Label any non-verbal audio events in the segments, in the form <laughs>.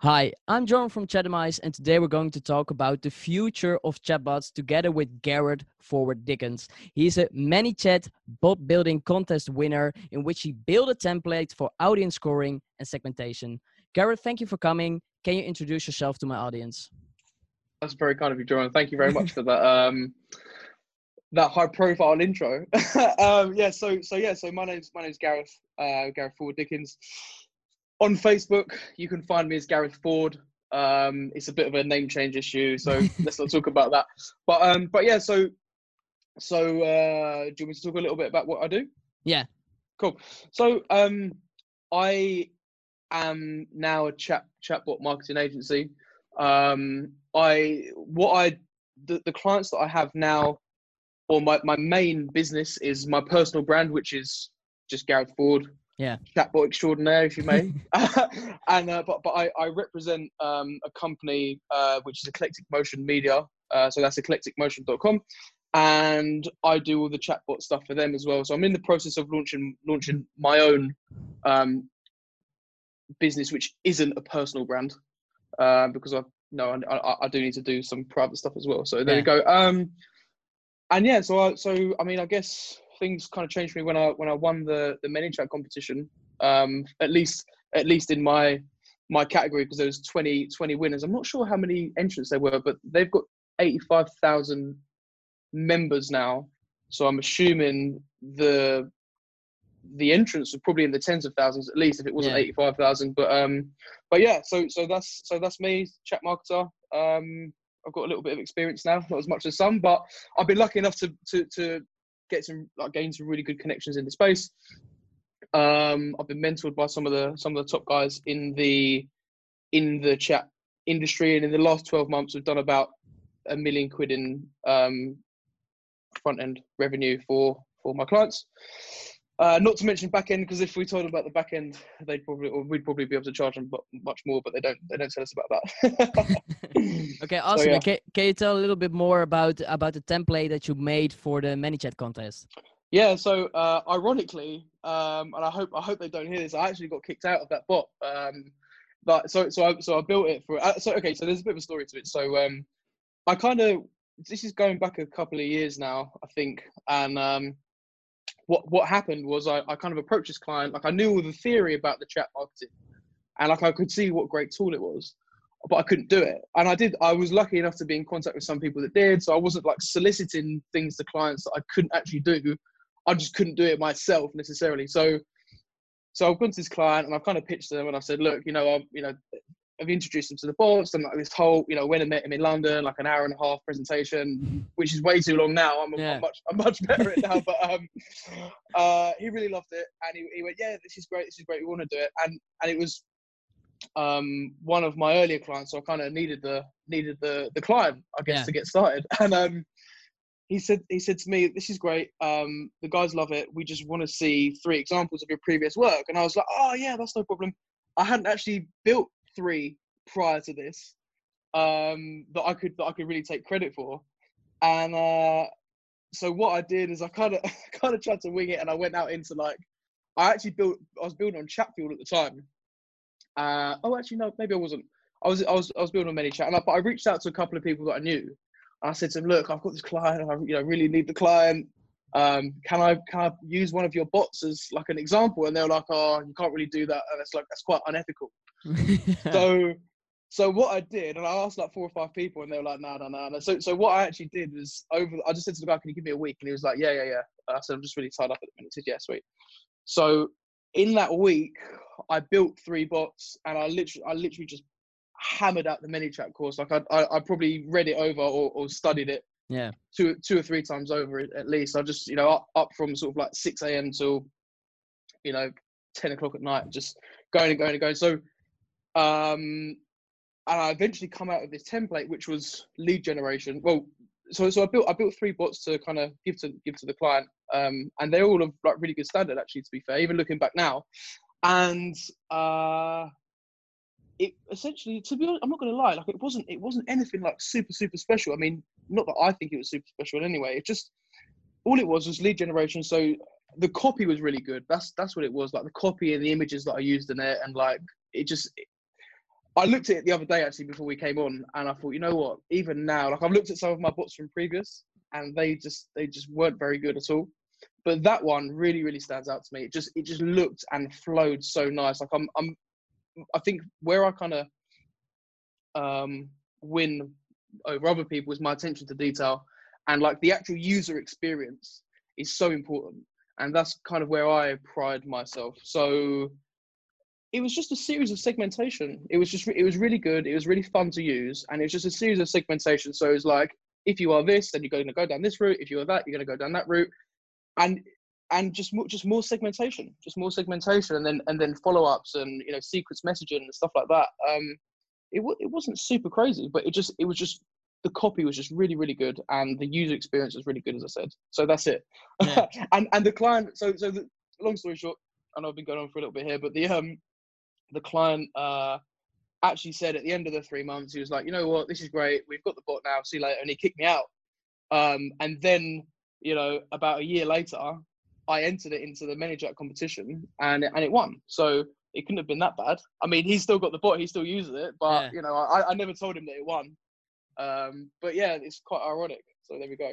Hi, I'm John from Chatimize, and today we're going to talk about the future of chatbots together with Gareth Ford Dickens. He's a ManyChat bot building contest winner in which he built a template for audience scoring and segmentation. Garrett, thank you for coming. Can you introduce yourself to my audience? That's very kind of you, John. Thank you very much for <laughs> that. Um, that high profile intro. <laughs> um, yeah, so so yeah, so my name's my name's Gareth uh, Gareth Ford Dickens. On Facebook, you can find me as Gareth Ford. Um, it's a bit of a name change issue, so <laughs> let's not talk about that. But um, but yeah, so so uh, do you want me to talk a little bit about what I do? Yeah. Cool. So um, I am now a chat chatbot marketing agency. Um, I what I the, the clients that I have now or my, my main business is my personal brand, which is just Gareth Ford. Yeah. Chatbot extraordinaire, if you may. <laughs> <laughs> and uh, but but I, I represent um, a company uh, which is Eclectic Motion Media. Uh, so that's eclecticmotion.com. And I do all the chatbot stuff for them as well. So I'm in the process of launching launching my own um, business, which isn't a personal brand, uh, because I no I, I, I, do need to do some private stuff as well. So there yeah. you go. Um, and yeah, so I, so I mean, I guess things kind of changed for me when I when I won the the ManyChat competition. Um, at least at least in my my category because there was 20 20 winners. I'm not sure how many entrants there were, but they've got 85,000 members now. So I'm assuming the the entrants are probably in the tens of thousands at least if it wasn't yeah. 85,000 but um but yeah so so that's so that's me chat marketer um I've got a little bit of experience now, not as much as some, but I've been lucky enough to to, to get some like gain some really good connections in the space. Um, I've been mentored by some of the some of the top guys in the in the chat industry, and in the last twelve months, we've done about a million quid in um, front end revenue for for my clients. Uh, not to mention back end, because if we told them about the back end, they'd probably or we'd probably be able to charge them much more, but they don't. They don't tell us about that. <laughs> okay, awesome. So, yeah. can, can you tell a little bit more about about the template that you made for the ManyChat contest? Yeah. So uh, ironically, um, and I hope I hope they don't hear this. I actually got kicked out of that bot. Um, but so so I so I built it for. Uh, so okay. So there's a bit of a story to it. So um, I kind of this is going back a couple of years now, I think, and um what what happened was I, I kind of approached this client like I knew all the theory about the chat marketing, and like I could see what great tool it was, but I couldn't do it. And I did. I was lucky enough to be in contact with some people that did, so I wasn't like soliciting things to clients that I couldn't actually do. I just couldn't do it myself necessarily. So so I've gone to this client and I've kind of pitched them and I said, look, you know, I'm, you know, I've introduced him to the bots and like this whole, you know, when I met him in London, like an hour and a half presentation, which is way too long now. I'm, yeah. I'm much, I'm much <laughs> better at it now, but um, uh, he really loved it, and he, he went, yeah, this is great, this is great, we want to do it, and and it was um one of my earlier clients, so I kind of needed the needed the the client, I guess, yeah. to get started, <laughs> and um. He said, he said to me, this is great. Um, the guys love it. We just want to see three examples of your previous work. And I was like, oh yeah, that's no problem. I hadn't actually built three prior to this um, that I could that I could really take credit for, and uh, so what I did is I kind of <laughs> kind of tried to wing it, and I went out into like I actually built I was building on Chatfuel at the time. Uh, oh, actually no, maybe I wasn't. I was I was I was building on ManyChat, and I, but I reached out to a couple of people that I knew. I said to them, "Look, I've got this client. I you know really need the client. Um, can I can I use one of your bots as like an example?" And they were like, "Oh, you can't really do that, and it's like that's quite unethical." <laughs> so so what I did, and I asked like four or five people, and they were like, "No, no, no." So, so what I actually did was over. I just said to the guy, "Can you give me a week?" And he was like, "Yeah, yeah, yeah." I said, "I'm just really tied up at the minute." He said, "Yeah, sweet." So in that week, I built three bots, and I literally, I literally just hammered out the ManyChat course. Like I, I, I probably read it over or, or studied it. Yeah. Two, two or three times over at least. I just, you know, up, up from sort of like six a.m. till, you know, ten o'clock at night, just going and going and going. So um, and I eventually come out of this template, which was lead generation. Well, so so I built I built three bots to kind of give to give to the client, um, and they're all of like really good standard actually. To be fair, even looking back now, and uh, it essentially to be honest, I'm not going to lie, like it wasn't it wasn't anything like super super special. I mean, not that I think it was super special anyway. It just all it was was lead generation. So the copy was really good. That's that's what it was. Like the copy and the images that I used in it, and like it just I looked at it the other day actually before we came on, and I thought, you know what? Even now, like I've looked at some of my bots from previous, and they just they just weren't very good at all. But that one really really stands out to me. It just it just looked and flowed so nice. Like I'm I'm I think where I kind of um, win over other people is my attention to detail, and like the actual user experience is so important, and that's kind of where I pride myself. So it was just a series of segmentation. It was just it was really good. It was really fun to use, and it was just a series of segmentation. So it's like if you are this, then you're going to go down this route. If you are that, you're going to go down that route, and and just more just more segmentation, just more segmentation, and then and then follow ups and you know sequence messaging and stuff like that. Um, it it wasn't super crazy, but it just it was just the copy was just really really good, and the user experience was really good, as I said. So that's it. Yeah. <laughs> and and the client. So so the, long story short, I know I've been going on for a little bit here, but the um the client uh, actually said at the end of the three months, he was like, you know what, this is great. We've got the bot now. See you later. And he kicked me out. Um, and then, you know, about a year later, I entered it into the ManyChat competition and it, and it won. So it couldn't have been that bad. I mean, he's still got the bot. He still uses it, but yeah. you know, I, I never told him that it won. Um, but yeah, it's quite ironic. So there we go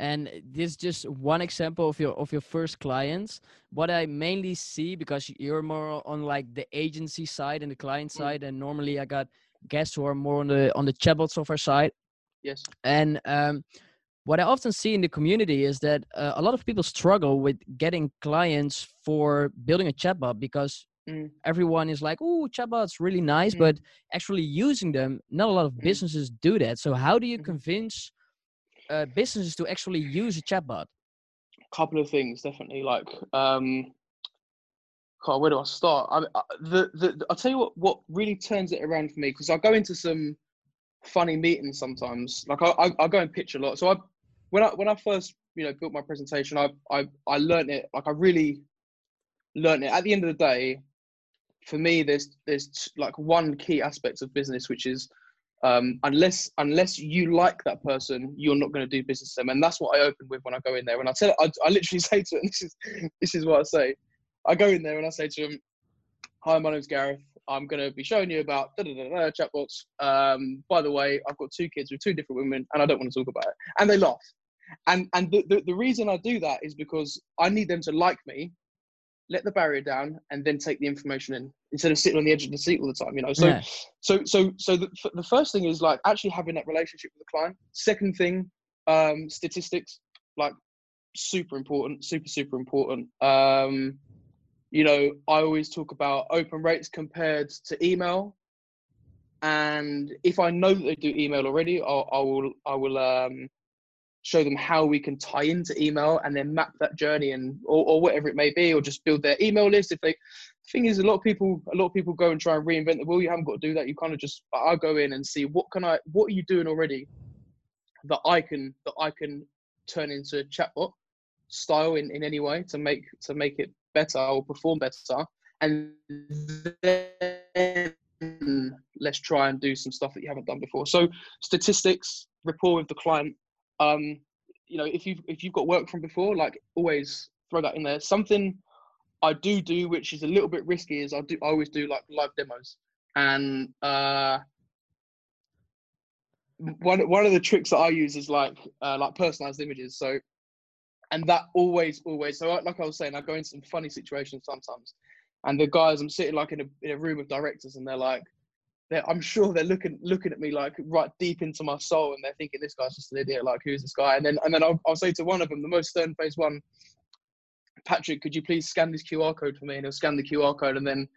and this is just one example of your of your first clients what i mainly see because you're more on like the agency side and the client mm. side and normally i got guests who are more on the on the chatbot software side yes and um, what i often see in the community is that uh, a lot of people struggle with getting clients for building a chatbot because mm. everyone is like oh chatbot's really nice mm. but actually using them not a lot of mm. businesses do that so how do you mm-hmm. convince uh, businesses to actually use a chatbot? A couple of things, definitely. Like, um, God, where do I start? I, I, the, the, I'll tell you what, what really turns it around for me because I go into some funny meetings sometimes. Like, I, I, I go and pitch a lot. So I, when I when I first you know built my presentation, I I I learned it. Like, I really learned it. At the end of the day, for me, there's there's like one key aspect of business, which is um, unless unless you like that person, you're not going to do business with them. And that's what I open with when I go in there. And I tell, I, I literally <laughs> say to them, this is this is what I say. I go in there and I say to them, "Hi, my name's Gareth. I'm going to be showing you about da da da chatbots. Um, by the way, I've got two kids with two different women, and I don't want to talk about it." And they laugh. And and the, the, the reason I do that is because I need them to like me let the barrier down and then take the information in instead of sitting on the edge of the seat all the time you know? So yeah. so so so the, the first thing is like actually having that relationship with the client. Second thing um statistics like super important super super important. Um you know i always talk about open rates compared to email. And if i know that they do email already I'll, i will i will um show them how we can tie into email and then map that journey and or, or whatever it may be or just build their email list if they thing is a lot of people a lot of people go and try and reinvent the wheel. You haven't got to do that. You kind of just i go in and see what can i what are you doing already that i can that i can turn into a chatbot style in, in any way to make to make it better or perform better? And then let's try and do some stuff that you haven't done before. So statistics rapport with the client um, you know, if you've if you've got work from before, like always throw that in there. Something I do do, which is a little bit risky, is I do I always do like live demos, and uh, one one of the tricks that I use is like uh, like personalized images. So, and that always always so like I was saying, I go in some funny situations sometimes, and the guys I'm sitting like in a in a room of directors, and they're like, they're, I'm sure they're looking looking at me like right deep into my soul, and they're thinking this guy's just an idiot. Like, who's this guy? And then and then I'll, I'll say to one of them, the most stern faced one, Patrick, could you please scan this QR code for me? And he'll scan the QR code, and then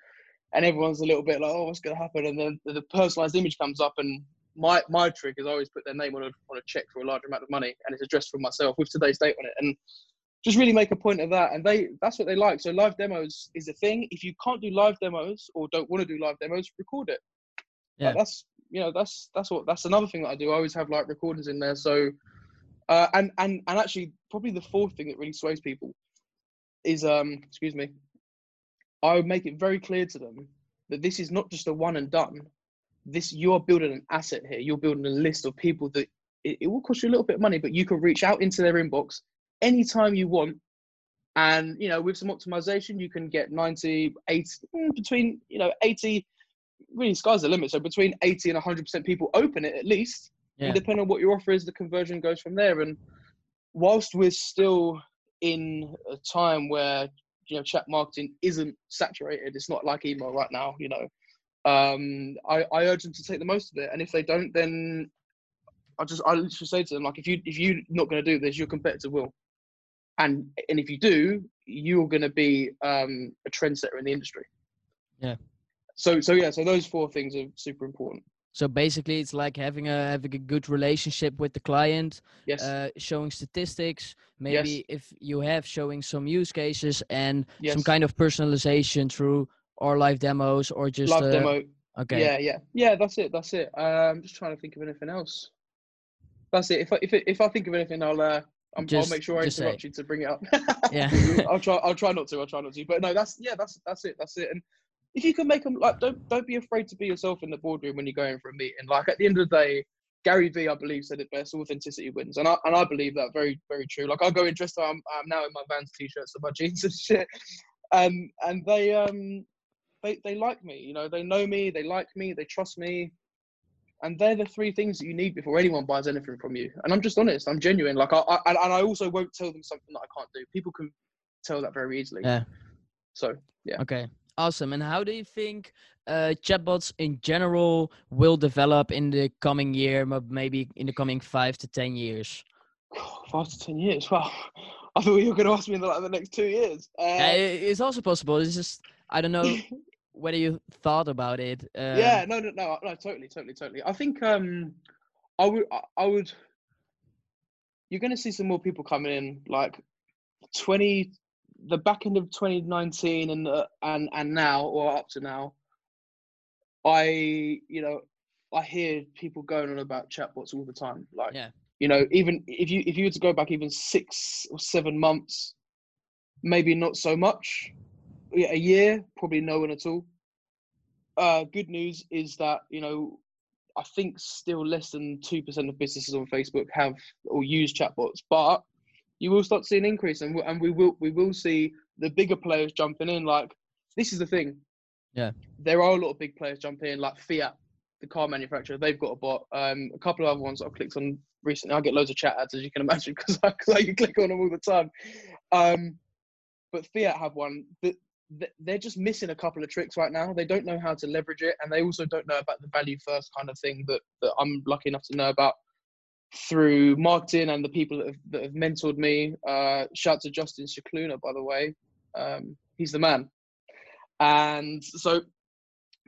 and everyone's a little bit like, oh, what's going to happen? And then the personalized image comes up, and my my trick is I always put their name on a on a check for a large amount of money, and it's addressed for myself with today's date on it, and just really make a point of that and they that's what they like so live demos is a thing if you can't do live demos or don't want to do live demos record it yeah. that's you know that's that's what that's another thing that I do. I always have like recordings in there. So uh, and and and actually probably the fourth thing that really sways people is um excuse me. I would make it very clear to them that this is not just a one and done. This you are building an asset here. You're building a list of people that it, it will cost you a little bit of money, but you can reach out into their inbox anytime you want and you know with some optimization you can get 90 80 mm, between you know 80 really sky's the limit. So between 80 and 100% people open it at least. Yeah. Depending on what your offer is, the conversion goes from there. And whilst we're still in a time where you know chat marketing isn't saturated, it's not like email right now. You know, um, I, I urge them to take the most of it. And if they don't, then I just I literally say to them like, if you if you're not going to do this, your competitor will. And and if you do, you're going to be um, a trendsetter in the industry. Yeah. So so yeah, so those four things are super important. So basically, it's like having a having a good relationship with the client, Yes. uh, showing statistics. Maybe if you have showing some use cases and some kind of personalization through or live demos or just Live uh, demo. Okay. Yeah, yeah, yeah. That's it. That's it. Um, I'm just trying to think of anything else. That's it. If I if, if I think of anything, I'll uh, I'm, I'll make sure I just say. interrupt you to bring it up. Yeah. <laughs> I'll try. I'll try not to. I'll try not to. But no, that's yeah. That's that's it. That's it. And if you can make them like, don't don't be afraid to be yourself in the boardroom when you're going for a meeting. Like at the end of the day, Gary Vee, I believe, said it best: authenticity wins, and I and I believe that very very true. Like I go in dressed, I'm I'm now in my Vans t-shirts and my <laughs> jeans and shit, and and they um they they like me. You know, they know me, they like me, they trust me. And they're the three things that you need before anyone buys anything from you. And I'm just honest. I'm genuine. Like I, I and and I also won't tell them something that I can't do. People can tell that very easily. Yeah. So yeah. Okay. Awesome. And how do you think uh, chatbots in general will develop in the coming year, maybe in the coming five to ten years? <sighs> Five to ten years. Well, <laughs> I thought you were going to ask me in the, like the next two years. Uh, Yeah, it's also possible. It's just I don't know <laughs> whether you thought about it. Um, yeah. No. No. No. No. Totally. Totally. Totally. I think um, I would. I- would. You're going to see some more people coming in, like twenty, the back end of 2019 and uh, and and now or up to now. I you know I hear people going on about chatbots all the time. Like Yeah. you know even if you if you were to go back even six or seven months, maybe not so much. A year, probably no one at all. Uh, good news is that you know I think still less than two percent of businesses on Facebook have or use chatbots, but you will start to see an increase, and we, and we will we will see the bigger players jumping in. Like this is the thing. Yeah. There are a lot of big players jumping in, like Fiat, the car manufacturer. They've got a bot. Um, a couple of other ones I've clicked on recently. I get loads of chat ads, as you can <laughs> imagine, because I, 'cause I click on them all the time. Um, but Fiat have one. That they're just missing a couple of tricks right now. They don't know how to leverage it, and they also don't know about the value first kind of thing that, that I'm lucky enough to know about through marketing and the people that have, that have mentored me. Uh, shout to Justin Shakluna, by the way. Um, he's the man. And so,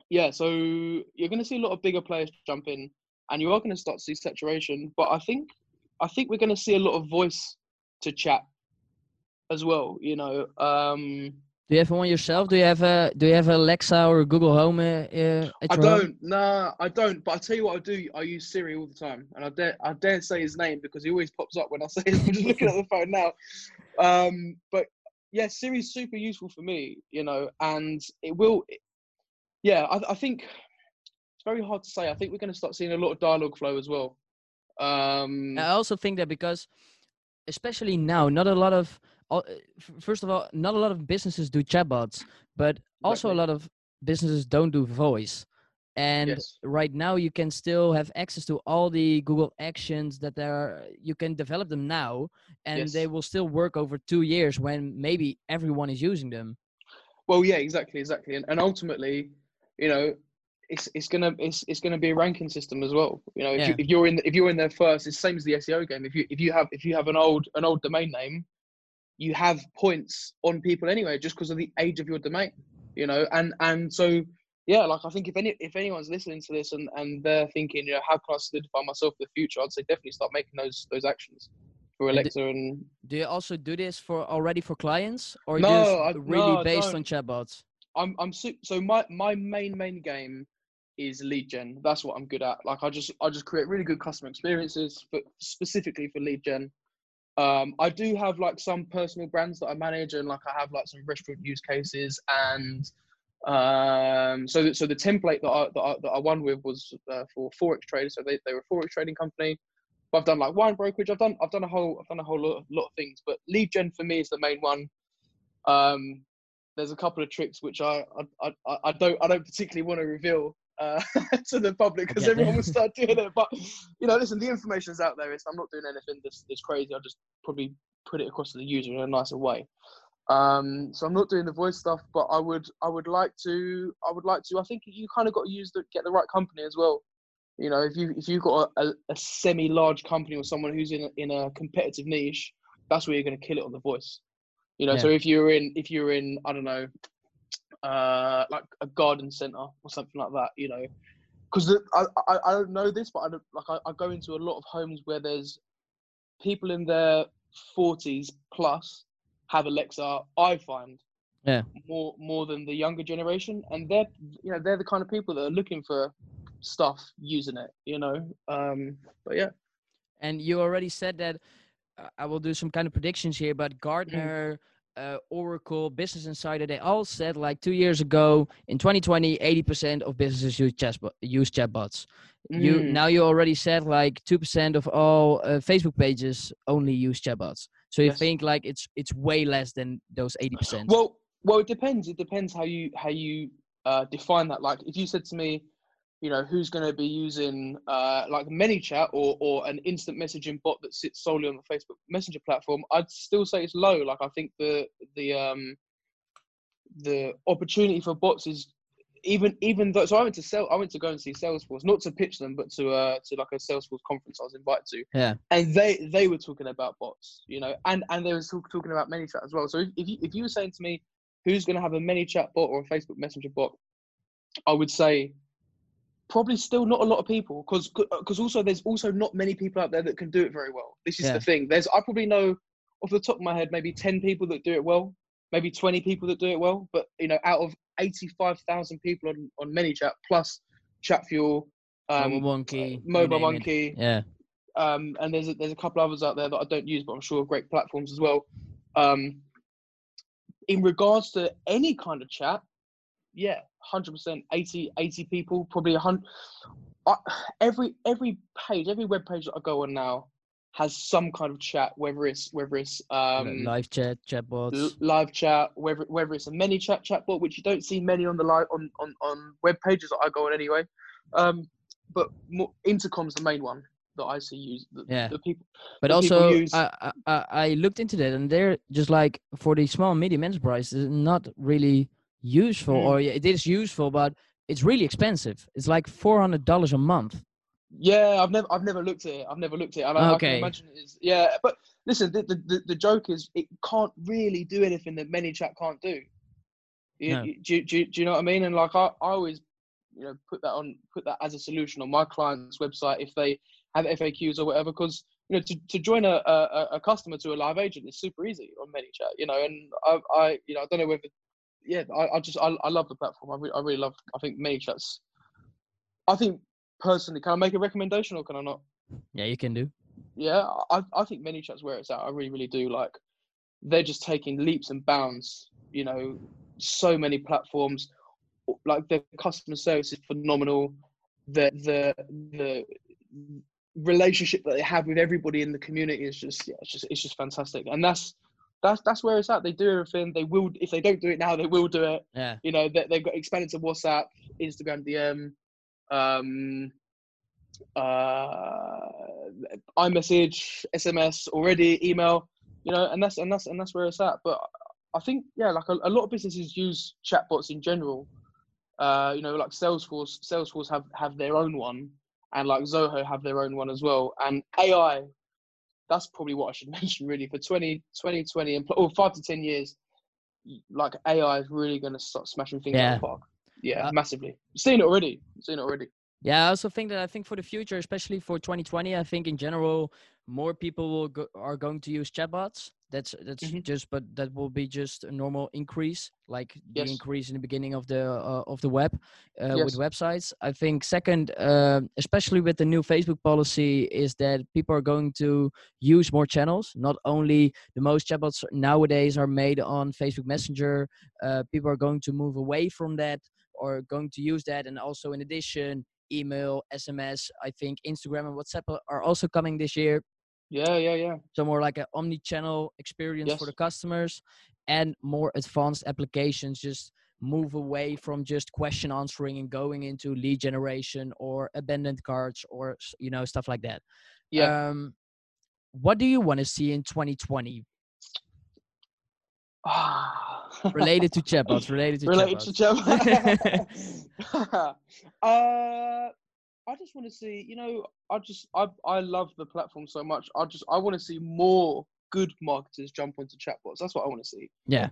yeah, so you're going to see a lot of bigger players jump in, and you are going to start to see saturation. But I think, I think we're going to see a lot of voice to chat as well. You know, um, Do you have one yourself? Do you have a Do you have a Alexa or a Google Home? Uh, uh, I don't. Nah, I don't. But I tell you what, I do. I use Siri all the time, and I dare I dare say his name because he always pops up when I say. It. <laughs> I'm just looking at the phone now. Um, but yeah, Siri's super useful for me. You know, and it will. yeah, I, I think it's very hard to say. I think we're going to start seeing a lot of Dialogflow as well. Um, I also think that because, especially now, not a lot of, Eh, first of all, not a lot of businesses do chatbots, but also a lot of businesses don't do voice. And Yes. right now, you can still have access to all the Google actions that there are. Eh, you can develop them now, and they will still work over two years when maybe everyone is using them. Well, yeah, exactly, exactly, and, and ultimately, you know, it's it's gonna it's it's gonna be a ranking system as well. You know, if, you, Yeah. if you're in if you're in there first, it's the same as the SEO game. If you if you have if you have an old an old domain name, you have points on people anyway, just because of the age of your domain. You know, and and so yeah, like I think if any if anyone's listening to this and and they're thinking, you know, how can I solidify myself for the future? I'd say definitely start making those those actions for And d- Alexa and Do you also do this for already for clients, or No, I- really no, based on chatbots? I'm I'm su- so my my main main game is lead gen. That's what I'm good at. Like I just I just create really good customer experiences, but specifically for lead gen. Um, I do have like some personal brands that I manage, and like I have like some restaurant use cases, and um, so that, so the template that I that I, that I won with was uh, for forex traders. So they they were a forex trading company. But I've done like wine brokerage. I've done I've done a whole I've done a whole lot, lot of things, but lead gen for me is the main one. Um, there's a couple of tricks which I I, I, I don't I don't particularly want to reveal uh, <laughs> to the public because everyone will start doing it. <laughs> But you know, listen, the information's out there. It's, I'm not doing anything that's, that's crazy. I'll just probably put it across to the user in a nicer way. Um, so I'm not doing the voice stuff, but I would I would like to I would like to. I think you kind of got to use the get the right company as well. You know, if you if you've got a, a, a semi large company or someone who's in a, in a competitive niche, that's where you're going to kill it on the voice. You know, so if you're in if you're in I don't know, uh, like a garden center or something like that, you know, because I, I I don't know this, but I don't, like I, I go into a lot of homes where there's people in their 40s plus have Alexa. I find Yeah. more more than the younger generation, and they're you know they're the kind of people that are looking for stuff using it. You know, um, but yeah. And you already said that uh, I will do some kind of predictions here, but Gartner, uh, Oracle, Business Insider, they all said like two years ago in 2020, 80% of businesses use chatbot, use chatbots. You Mm. now you already said like two percent of all uh, Facebook pages only use chatbots. So you Yes. think like it's it's way less than those 80%. Well, well, it depends. It depends how you how you uh, define that. Like, if you said to me, you know, who's going to be using uh, like ManyChat or or an instant messaging bot that sits solely on the Facebook Messenger platform, I'd still say it's low. Like, I think the the um the opportunity for bots is even even though. So I went to sell. I went to go and see Salesforce, not to pitch them, but to uh to like a Salesforce conference I was invited to yeah. and they they were talking about bots, you know, and and they were talk, talking about ManyChat as well. So if, if you if you were saying to me, who's going to have a ManyChat bot or a Facebook Messenger bot, I would say probably still not a lot of people because because also there's also not many people out there that can do it very well. This is Yeah. the thing. There's I probably know off the top of my head maybe ten people that do it well, maybe twenty people that do it well, but you know out of eighty five thousand people on on ManyChat plus ChatFuel. Um, Mobile Monkey. you Mobile. Monkey, Yeah. um, and there's a, there's a couple others out there that I don't use, but I'm sure are great platforms as well. Um, in regards to any kind of chat, yeah, hundred percent, 80, 80 people, probably a hundred. I- Every every page, every web page that I go on now has some kind of chat, whether it's whether it's um, live chat, chatbots. l- live chat, whether whether it's a many chat chatbot, which you don't see many on the live on on on web pages that I go on anyway. Um, but more, intercom's the main one that I see used. The, Yeah. the people. But people also, use. I, I I I looked into that, and they're just like for the small and medium enterprises, not really useful, Mm. or it is useful, but it's really expensive. It's like four hundred dollars a month. Yeah, I've never I've never looked at it. I've never looked at it. I, I Okay. can imagine it is. Yeah, but listen, the, the, the, joke is it can't really do anything that ManyChat can't do. You, No. you- do, you- do, do you know what I mean? And like I, I always, you know, put that on put that as a solution on my client's website if they have FAQs or whatever, because you know to, to join a, a, a customer to a live agent is super easy on ManyChat. You know, and I, I you know I don't know whether yeah I, I just I, I love the platform. I, re- I really love. I think ManyChat's. I think personally, can I make a recommendation or can I not? Yeah, you can do. Yeah, I, I think ManyChat's where it's at. I really, really do. Like, they're just taking leaps and bounds. You know, so many platforms. Like their customer service is phenomenal. The the the relationship that they have with everybody in the community is just yeah, it's just it's just fantastic. And that's that's that's where it's at. They do everything. They will if they don't do it now, they will do it. Yeah. You know, they, they've got expanded to WhatsApp, Instagram DM, um, uh, iMessage, SMS already, email. You know, and that's and that's and that's where it's at. But I think yeah, like a, a lot of businesses use chatbots in general. Uh, you know, like Salesforce. Salesforce have have their own one, and like Zoho have their own one as well. And AI, that's probably what I should <laughs> mention really for 20, 2020 and or five to ten years. Like AI is really going to start smashing things out Yeah. of the park. Yeah, Uh, massively. You've seen it already. You've seen it already. Yeah, I also think that I think for the future, especially for 2020, I think in general more people will go, are going to use chatbots. That's that's Mhm. just, but that will be just a normal increase, like the increase in the beginning of the uh, of the web uh, with websites. I think second, uh, especially with the new Facebook policy, is that people are going to use more channels. Not only the most chatbots nowadays are made on Facebook Messenger, uh, people are going to move away from that or going to use that, and also in addition email, SMS. I think Instagram and WhatsApp are also coming this year. Yeah, yeah, yeah. So more like an omni-channel experience for the customers, and more advanced applications, just move away from just question answering and going into lead generation or abandoned carts or you know stuff like that. Yeah. Um, what do you want to see in 2020 related to <sighs> chatbots? Related to related chatbots? to chat. <laughs> <laughs> uh, I just want to see. You know, I just I I love the platform so much. I just I want to see more good marketers jump onto chatbots. That's what I want to see. Yeah.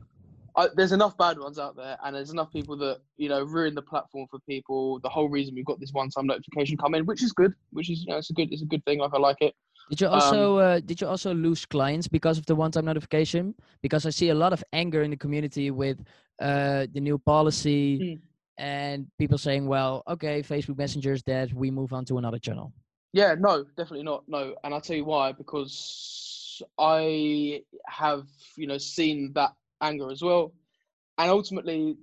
I, there's enough bad ones out there, and there's enough people that you know ruin the platform for people. The whole reason we've got this one-time notification come in, which is good, which is you know it's a good it's a good thing. Like I like it. Did you Um, also uh, did you also lose clients because of the one-time notification? Because I see a lot of anger in the community with uh, the new policy Mm. And people saying, "Well, okay, Facebook Messenger is dead. We move on to another channel." Yeah, no, definitely not. No, and I'll tell you why. Because I have, you know, seen that anger as well, and ultimately,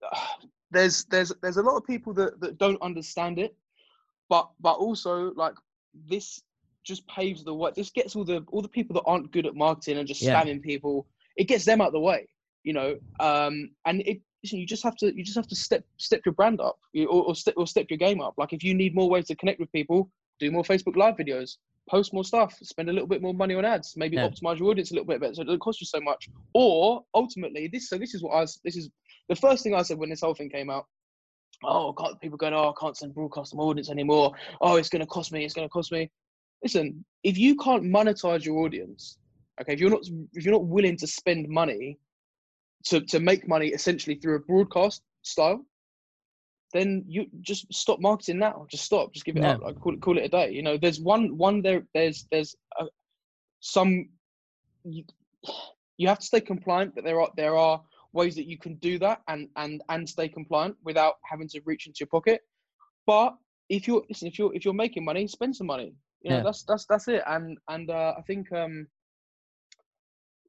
<sighs> there's there's there's a lot of people that that don't understand it, but but also like this just paves the way. This gets all the all the people that aren't good at marketing and just Yeah. spamming people. It gets them out the way, you know. Um, and it listen, you just have to you just have to step step your brand up, or, or step or step your game up. Like if you need more ways to connect with people, do more Facebook Live videos, post more stuff, spend a little bit more money on ads, maybe Yeah. optimize your audience a little bit better, so it doesn't cost you so much. Or ultimately, this so this is what I was. This is the first thing I said when this whole thing came out. Oh, can't people going? Oh, I can't send broadcast to my audience anymore. Oh, it's going to cost me. It's going to cost me. Listen, if you can't monetize your audience, okay, if you're not if you're not willing to spend money to to make money essentially through a broadcast style, then you just stop marketing now. Just stop. Just give it Yeah. up. Like call it call it a day. You know, there's one one there. There's there's uh some. You, you have to stay compliant, but there are there are ways that you can do that and and and stay compliant without having to reach into your pocket. But if you're listen, if you're if you're making money, spend some money. You know, Yeah. that's that's that's it. And and uh, I think um,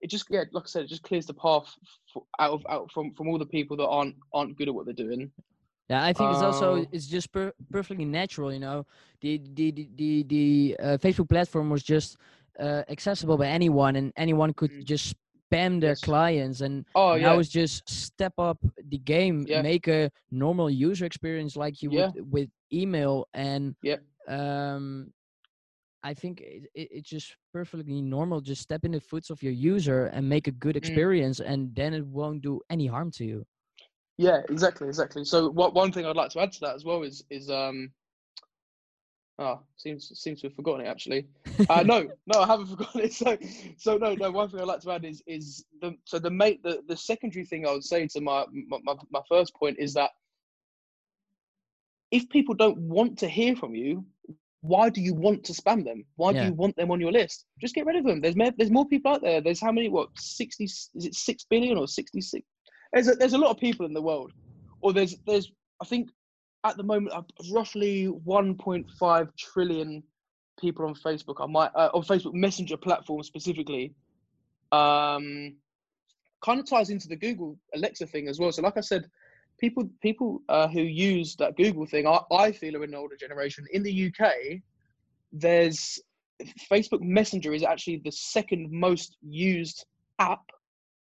it just yeah, like I said, it just clears the path f out of out from from all the people that aren't aren't good at what they're doing. Yeah, I think it's also Uh, it's just per- perfectly natural. You know, the the the the, the uh, Facebook platform was just uh, accessible by anyone, and anyone could Mm. just spam their Yes. clients. And Oh now yeah, it's just step up the game, Yeah. make a normal user experience like you Yeah. would with email, and Yep. um, I think it, it, it's just perfectly normal. Just step in the foots of your user and make a good Mm. experience, and then it won't do any harm to you. yeah, exactly, exactly. So what one thing I'd like to add to that as well is is um. Ah, seems seems to have forgotten it actually. Uh, <laughs> no, no, I haven't <laughs> forgotten it. So, so no, no. One thing I'd like to add is is the so the mate the, the secondary thing I would say to my, my my my first point is that if people don't want to hear from you, why do you want to spam them? Why Yeah. do you want them on your list? Just get rid of them. There's more, there's more people out there. There's how many? What sixty? Is it six billion or sixty six? There's a, there's a lot of people in the world, or there's there's I think at the moment uh, roughly 1.5 trillion people on Facebook. I might uh, on Facebook Messenger platform specifically. Um, kind of ties into the Google Alexa thing as well. So, like I said, people people uh, who use that Google thing, I, I feel are in an older generation. In the UK, there's Facebook Messenger is actually the second most used app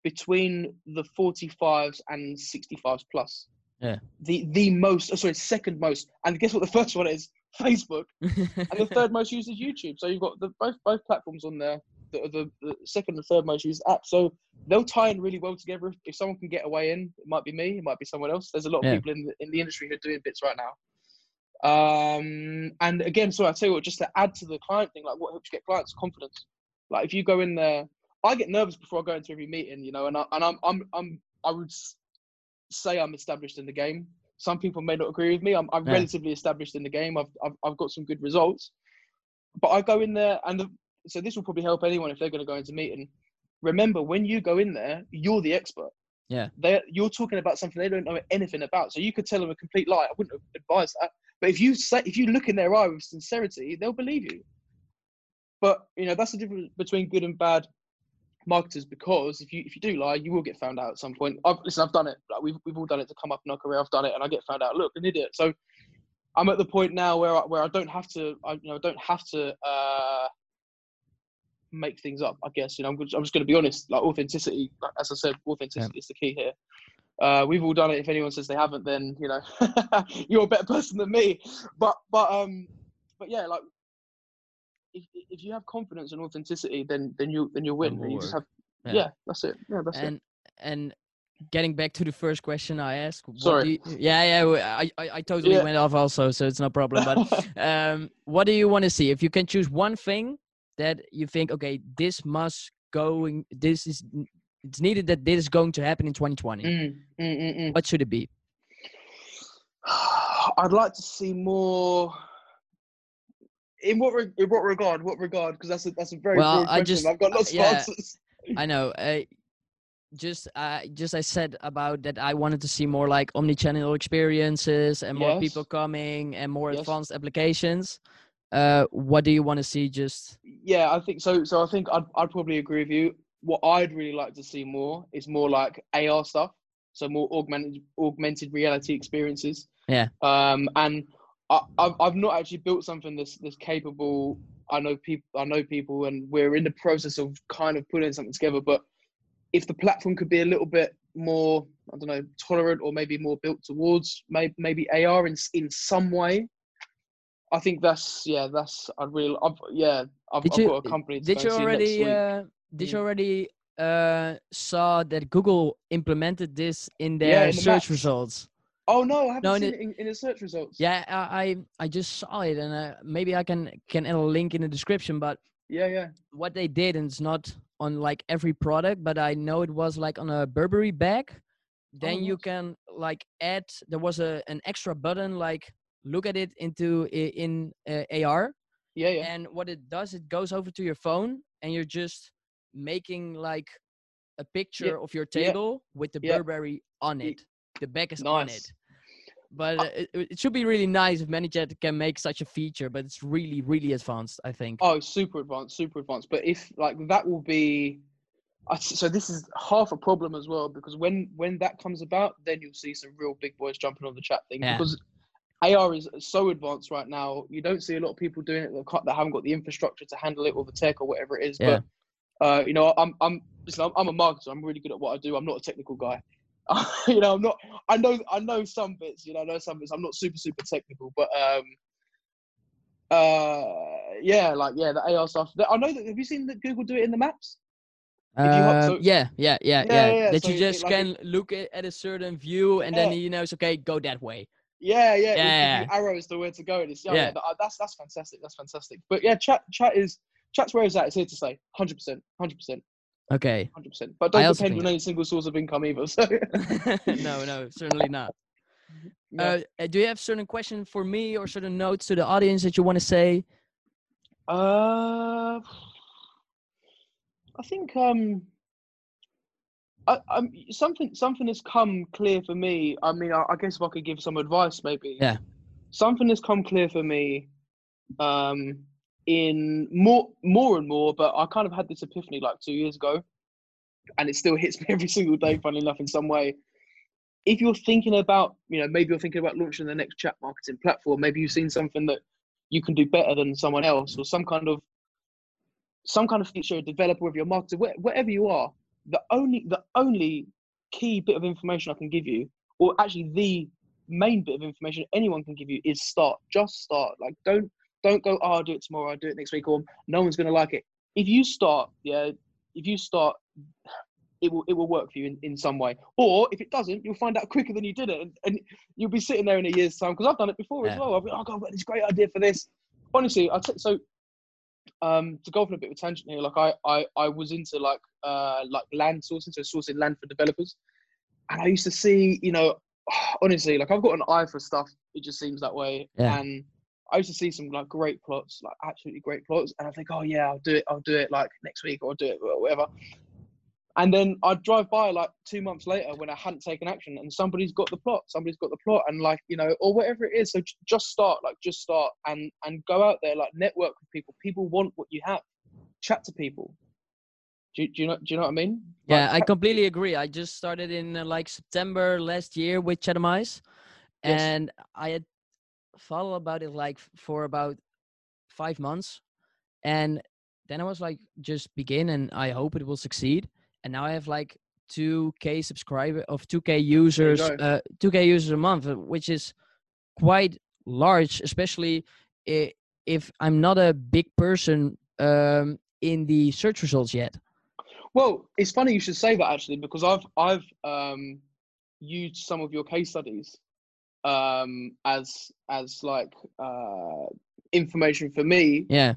between the 45s and 65s plus. Yeah. The the most, oh, sorry, second most. And guess what? The first one is <laughs> Facebook, <laughs> and the third most used is YouTube. So you've got the both both platforms on there. The, the, second and third most used app. So they'll tie in really well together. If, if someone can get away in, it might be me, it might be someone else. There's a lot of Yeah. people in the, in the industry who are doing bits right now. Um, and again, so I tell you what, just to add to the client thing, like what helps you get clients, confidence. Like if you go in there, I get nervous before I go into every meeting, you know, and I, and I'm I'm I'm I would say I'm established in the game. Some people may not agree with me. I'm, I'm Yeah. relatively established in the game. I've, I've I've got some good results, but I go in there, and the, so this will probably help anyone if they're going to go into meeting. Remember, when you go in there, you're the expert. Yeah. They you're talking about something they don't know anything about. So you could tell them a complete lie. I wouldn't advise that. But if you say if you look in their eye with sincerity, they'll believe you. But you know that's the difference between good and bad marketers because if you if you do lie, you will get found out at some point. I've listen, I've done it. Like we've we've all done it to come up in our career. I've done it, and I get found out. Look, an idiot. So I'm at the point now where I, where I don't have to. I you know don't have to uh, make things up. I guess you know I'm, just- I'm just going to be honest. Like authenticity, like, as I said, authenticity is the key here. Uh, we've all done it. If anyone says they haven't, then you know <laughs> you're a better person than me. But but um but yeah, like if if you have confidence and authenticity, then then you then you'll win. And you just have yeah. Yeah. that's it. Yeah, that's it. and and getting back to the first question I asked. Sorry. you- yeah, yeah, I, I, I totally Yeah. went off also, so it's no problem. But <laughs> um, what do you want to see? If you can choose one thing that you think, okay, this must going, this is, it's needed that this is going to happen in 2020. Mm, mm, mm, mm. What should it be? <sighs> I'd like to see more. In what re- in what regard? What regard? Because that's a that's a very Well, I just- I've got lots yeah. of answers. I know. Uh, just, uh, just I said about that. I wanted to see more like omni-channel experiences and more people coming and more Yes. advanced applications. Uh, what do you want to see? Just Yeah, I think so. So I think I'd I'd probably agree with you. What I'd really like to see more is more like AR stuff. So more augmented augmented reality experiences. Yeah. Um, and I, I've I've not actually built something that's that's capable. I know people. I know people, and we're in the process of kind of putting something together. But if the platform could be a little bit more, I don't know, tolerant or maybe more built towards maybe maybe AR in in some way. I think that's yeah, that's I'd really I've, yeah I've, Did I've you- got a company. Did you already? Uh, did you Mm. already uh, saw that Google implemented this in Yeah, their in search maps. results? oh no, I haven't no, in seen it in, in the search results. Yeah, I I, I just saw it, and uh, maybe I can can add a link in the description. But yeah, yeah. what they did, and it's not on like every product, but I know it was like on a Burberry bag. Then you nice. can like add. There was a an extra button like look at it into in uh, AR, Yeah, yeah. and what it does, it goes over to your phone, and you're just making like a picture of your yeah, table with the yeah. Burberry on it. The back is on it. But Uh, uh, it, it should be really nice if ManyChat can make such a feature, but it's really, really advanced, I think. Oh, super advanced, super advanced. But if like that will be, I so this is half a problem as well because when when that comes about, then you'll see some real big boys jumping on the chat thing Yeah. because AR is so advanced right now. You don't see a lot of people doing it that, haven't got the infrastructure to handle it or the tech or whatever it is. Yeah. But uh, you know, I'm I'm listen, I'm, I'm a marketer. I'm really good at what I do. I'm not a technical guy. <laughs> you know, I'm not. I know I know some bits. You know, I know some bits. I'm not super super technical, but um, uh, yeah, like yeah, the AR stuff. I know that. Have you seen that Google do it in the maps? you ho- Um, so- yeah, yeah, yeah, Yeah, yeah. That so you it- just like can look at, a certain view, and then Yeah. he knows, okay, go that way. Yeah, yeah. Yeah. you arrows to where to go, and it's yeah, Yeah. yeah. that- uh, that's that's fantastic. That's fantastic. But yeah, chat chat is chat's where it's at. It's here to stay. Hundred percent. Hundred percent. Okay. Hundred percent. But don't depend on any single source of income either. So <laughs> no, no, certainly not. <laughs> yeah. Uh, uh, do you have certain question for me or certain notes to the audience that you want to say? Uh, I think um, I, I'm something something has come clear for me. I mean, I, I guess if I could give some advice, maybe. Yeah. Something has come clear for me, um, in more more and more. But I kind of had this epiphany like two years ago, and it still hits me <laughs> every single day. Funnily enough, in some way. If you're thinking about, you know, maybe you're thinking about launching the next chat marketing platform. Maybe you've seen something that you can do better than someone else, or some kind of some kind of feature, a developer with your marketer, wh- whatever you are, the only the only key bit of information I can give you, or actually the main bit of information anyone can give you is start. Just start. Like don't don't go, oh, I'll do it tomorrow, I'll do it next week, or no one's gonna like it. If you start, yeah, if you start, it will it will work for you in, in some way. Or if it doesn't, you'll find out quicker than you did it, and, and you'll be sitting there in a year's time because I've done it before Yeah. as well. I've been, oh god, I've got this great idea for this. Honestly, I t- so um to go off on a bit of a tangent here, like I I I was into like uh like land sourcing, so sourcing land for developers, and I used to see, you know, <sighs> honestly, like I've got an eye for stuff. It just seems that way, Yeah. and I used to see some like great plots, like absolutely great plots, and I think, oh yeah, I'll do it, I'll do it like next week or I'll do it or whatever. And then I'd drive by like two months later when I hadn't taken action, and somebody's got the plot, somebody's got the plot, and like you know, or whatever it is. So j- just start, like just start, and and go out there, like network with people. People want what you have. Chat to people. Do, you- do you know? Do you know what I mean? Like, Yeah, I completely agree. I just started in uh, like September last year with Chatimize, Yes. and I had followed about it like for about five months, and then I was like, just begin, and I hope it will succeed. And now I have like 2k subscriber of 2k users uh, 2k users a month uh, which is quite large especially if i'm not a big person um, in the search results yet. Well, it's funny you should say that actually because I've I've um, used some of your case studies um, as as like uh, information for me yeah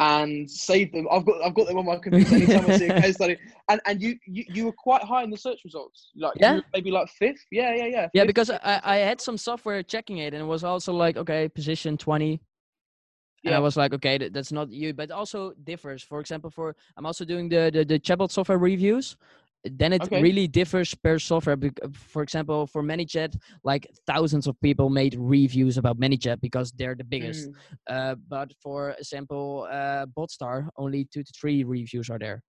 and save them. I've got I've got them on my computer anytime I see a <laughs> case study. And and you, you you were quite high in the search results. Like Yeah? maybe like fifth. Yeah, yeah, yeah. yeah because I, I had some software checking it and it was also like okay position 20 Yeah. and I was like, okay, that, that's not you, but also differs. For example, for I'm also doing the the, the chatbot software reviews. Then it Okay. really differs per software. For example, for ManyChat, like thousands of people made reviews about ManyChat because they're the biggest. Mm. Uh, but for example, uh, Botstar, only two to three reviews are there.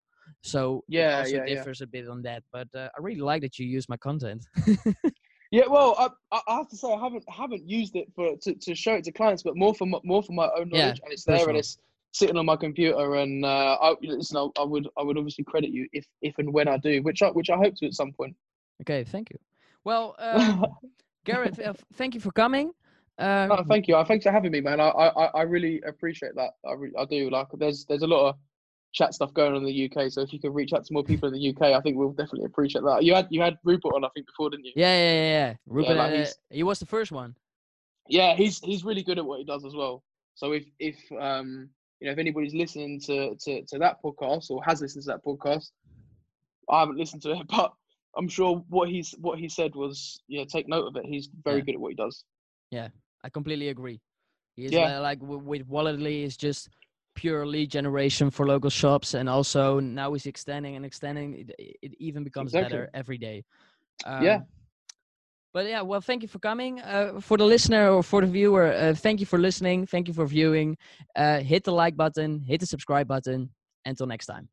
So it Yeah, also yeah, yeah. differs a bit on that. But uh, I really like that you use my content. Yeah, well, I, I have to say I haven't haven't used it for to, to show it to clients, but more for more for my own Yeah, knowledge, and it's there personal. and it's sitting on my computer, and uh, I listen. I, would I would obviously credit you if if and when I do, which I which I hope to at some point. okay, thank you. Well, um, <laughs> Gareth, uh, thank you for coming. Um, Oh, thank you. Uh, Thanks for having me, man. I, I, I- really appreciate that. I, re- I do. Like, there's there's a lot of chat stuff going on in the UK. So if you could reach out to more people in the UK, I think we'll definitely appreciate that. You had you had Rupert on, I think, before, didn't you? Yeah, yeah, yeah. yeah. Ruben, like uh, he was the first one. Yeah, he's he's really good at what he does as well. So if if um you know if anybody's listening to to, to that podcast or has listened to that podcast, I haven't listened to it, <laughs> but I'm sure what he's what he said was yeah, take note of it. He's very Yeah. good at what he does. Yeah, I completely agree. He is Yeah. uh, like w- with Walletly is just pure lead generation for local shops, and also now he's extending and extending. It, it even becomes Exactly. better every day. Yeah. But yeah, well, thank you for coming. Uh, for the listener or for the viewer, uh, thank you for listening. Thank you for viewing. Uh, hit the like button, hit the subscribe button. Until next time.